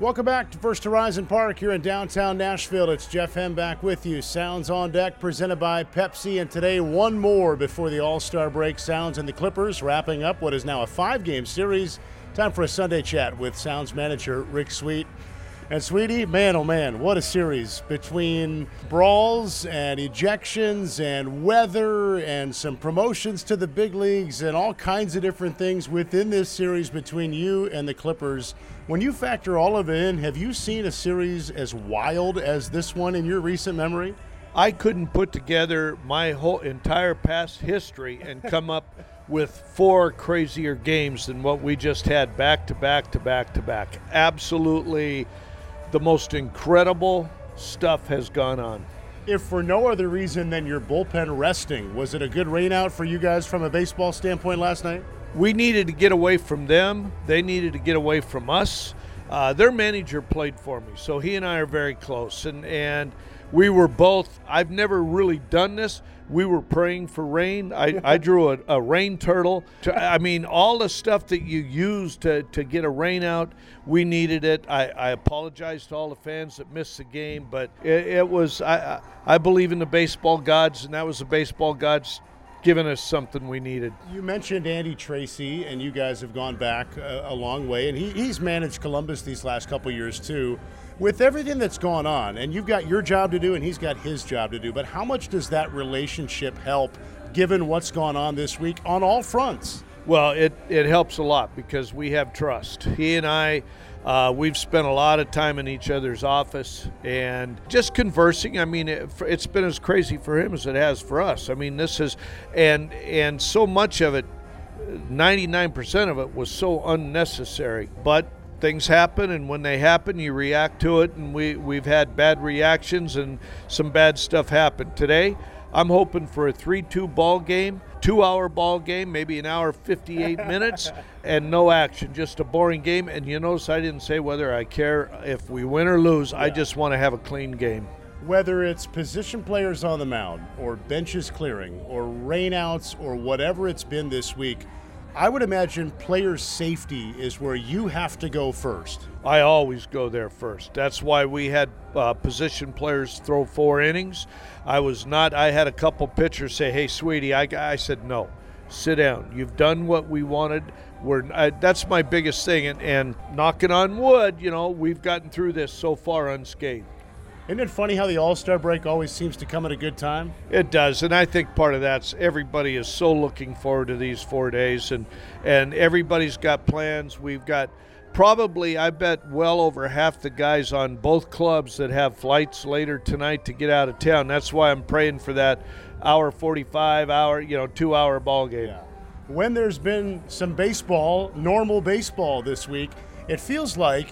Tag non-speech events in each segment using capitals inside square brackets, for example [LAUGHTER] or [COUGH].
Welcome back to First Horizon Park here in downtown Nashville. It's Jeff Hem back with you. Sounds on deck presented by Pepsi. And today, one more before the All Star break. Sounds and the Clippers wrapping up what is now a five game series. Time for a Sunday chat with Sounds manager Rick Sweet. And Sweetie, man oh man, what a series between brawls and ejections and weather and some promotions to the big leagues and all kinds of different things within this series between you and the Clippers. When you factor all of it in, have you seen a series as wild as this one in your recent memory? I couldn't put together my whole entire past history and come up [LAUGHS] with four crazier games than what we just had back to back to back to back. Absolutely the most incredible stuff has gone on. If for no other reason than your bullpen resting, was it a good rainout for you guys from a baseball standpoint last night? We needed to get away from them. They needed to get away from us. Uh, their manager played for me, so he and I are very close. And and we were both. I've never really done this. We were praying for rain. I, I [LAUGHS] drew a, a, rain turtle. To, I mean, all the stuff that you use to, to get a rain out, we needed it. I, I apologize to all the fans that missed the game, but it, it was. I I believe in the baseball gods, and that was the baseball gods given us something we needed. You mentioned Andy Tracy, and you guys have gone back a, a long way, and he, he's managed Columbus these last couple years too. With everything that's gone on, and you've got your job to do, and he's got his job to do, but how much does that relationship help given what's gone on this week on all fronts? Well, it, it helps a lot because we have trust. He and I uh, we've spent a lot of time in each other's office and just conversing. I mean, it, has been as crazy for him as it has for us. I mean, this is, and and so much of it, 99% of it was so unnecessary. But things happen, and when they happen, you react to it. And we we've had bad reactions and some bad stuff happened today. I'm hoping for a 3-2 ball game two hour ball game, maybe an hour 58 [LAUGHS] minutes, and no action, just a boring game. And you notice I didn't say whether I care if we win or lose. Yeah. I just want to have a clean game. Whether it's position players on the mound, or benches clearing, or rainouts, or whatever it's been this week, I would imagine player safety is where you have to go first. I always go there first. That's why we had uh, position players throw four innings. I was not, I had a couple pitchers say, hey, sweetie, I, I said, no, sit down. You've done what we wanted. We're, that's my biggest thing. And, and knocking on wood, you know, we've gotten through this so far unscathed. Isn't it funny how the All Star break always seems to come at a good time? It does, and I think part of that's everybody is so looking forward to these four days, and and everybody's got plans. We've got probably, I bet, well over half the guys on both clubs that have flights later tonight to get out of town. That's why I'm praying for that hour 45 hour, you know, two hour ball game. Yeah. When there's been some baseball, normal baseball this week, it feels like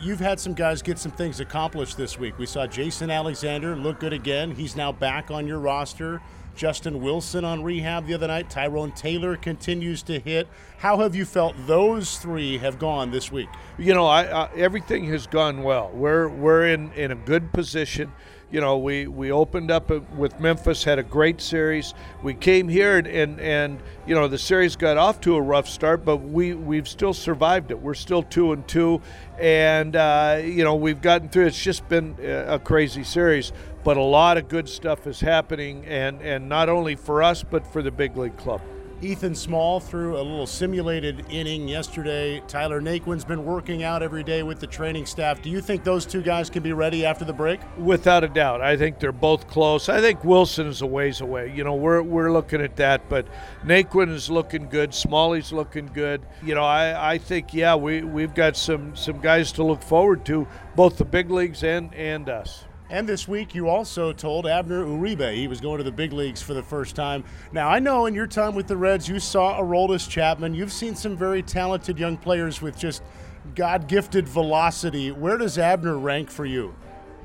you've had some guys get some things accomplished this week. We saw Jason Alexander look good again. He's now back on your roster. Justin Wilson on rehab the other night. Tyrone Taylor continues to hit. How have you felt those three have gone this week? You know, I, uh, everything has gone well. We're we're in in a good position you know, we, we opened up with Memphis, had a great series. We came here and, and, and, you know, the series got off to a rough start, but we, we've still survived it. We're still two and two, and, uh, you know, we've gotten through. It's just been a crazy series, but a lot of good stuff is happening, and, and not only for us, but for the big league club. Ethan Small threw a little simulated inning yesterday. Tyler Naquin's been working out every day with the training staff. Do you think those two guys can be ready after the break? Without a doubt. I think they're both close. I think Wilson is a ways away. You know, we're, we're looking at that, but Naquin is looking good. Smalley's looking good. You know, I, I think, yeah, we, we've got some, some guys to look forward to, both the big leagues and, and us. And this week, you also told Abner Uribe he was going to the big leagues for the first time. Now, I know in your time with the Reds, you saw Aroldis Chapman. You've seen some very talented young players with just God gifted velocity. Where does Abner rank for you?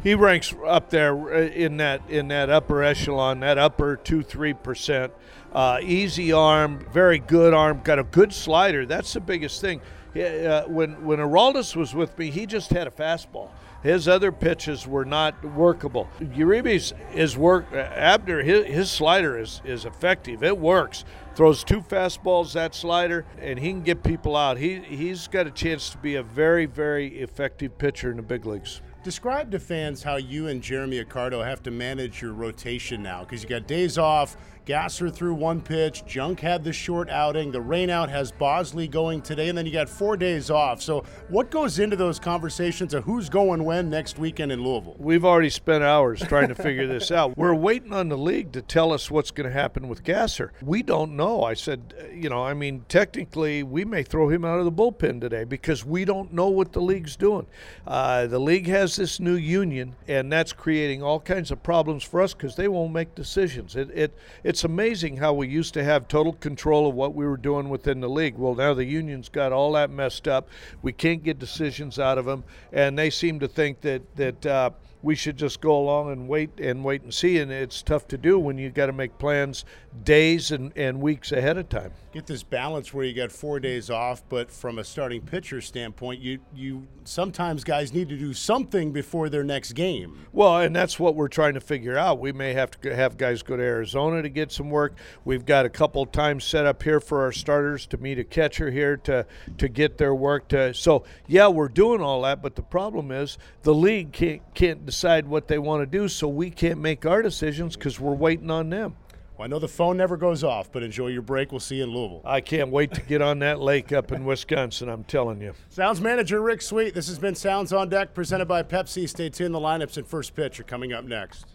He ranks up there uh, in that in that upper echelon, that upper two three percent. Uh, easy arm, very good arm, got a good slider. That's the biggest thing. Uh, when when Aroldis was with me, he just had a fastball. His other pitches were not workable. Uribe's is work. Abner his, his slider is is effective. It works. throws two fastballs, that slider, and he can get people out. He he's got a chance to be a very very effective pitcher in the big leagues. Describe to fans how you and Jeremy Accardo have to manage your rotation now because you got days off. Gasser threw one pitch. Junk had the short outing. The rainout has Bosley going today, and then you got four days off. So, what goes into those conversations of who's going when next weekend in Louisville? We've already spent hours trying to figure this out. [LAUGHS] We're waiting on the league to tell us what's going to happen with Gasser. We don't know. I said, you know, I mean, technically, we may throw him out of the bullpen today because we don't know what the league's doing. Uh, the league has this new union, and that's creating all kinds of problems for us because they won't make decisions. It, it, it's amazing how we used to have total control of what we were doing within the league. Well, now the union's got all that messed up. We can't get decisions out of them, and they seem to think that that. Uh, we should just go along and wait and wait and see. And it's tough to do when you got to make plans days and, and weeks ahead of time. Get this balance where you got four days off, but from a starting pitcher standpoint, you you sometimes guys need to do something before their next game. Well, and that's what we're trying to figure out. We may have to have guys go to Arizona to get some work. We've got a couple times set up here for our starters to meet a catcher here to to get their work. To so yeah, we're doing all that, but the problem is the league can't can't decide what they want to do, so we can't make our decisions because we're waiting on them. Well, I know the phone never goes off, but enjoy your break. We'll see you in Louisville. I can't wait to get on that lake up in Wisconsin, I'm telling you. Sounds manager Rick Sweet. This has been Sounds on Deck presented by Pepsi. Stay tuned. The lineups and first pitch are coming up next.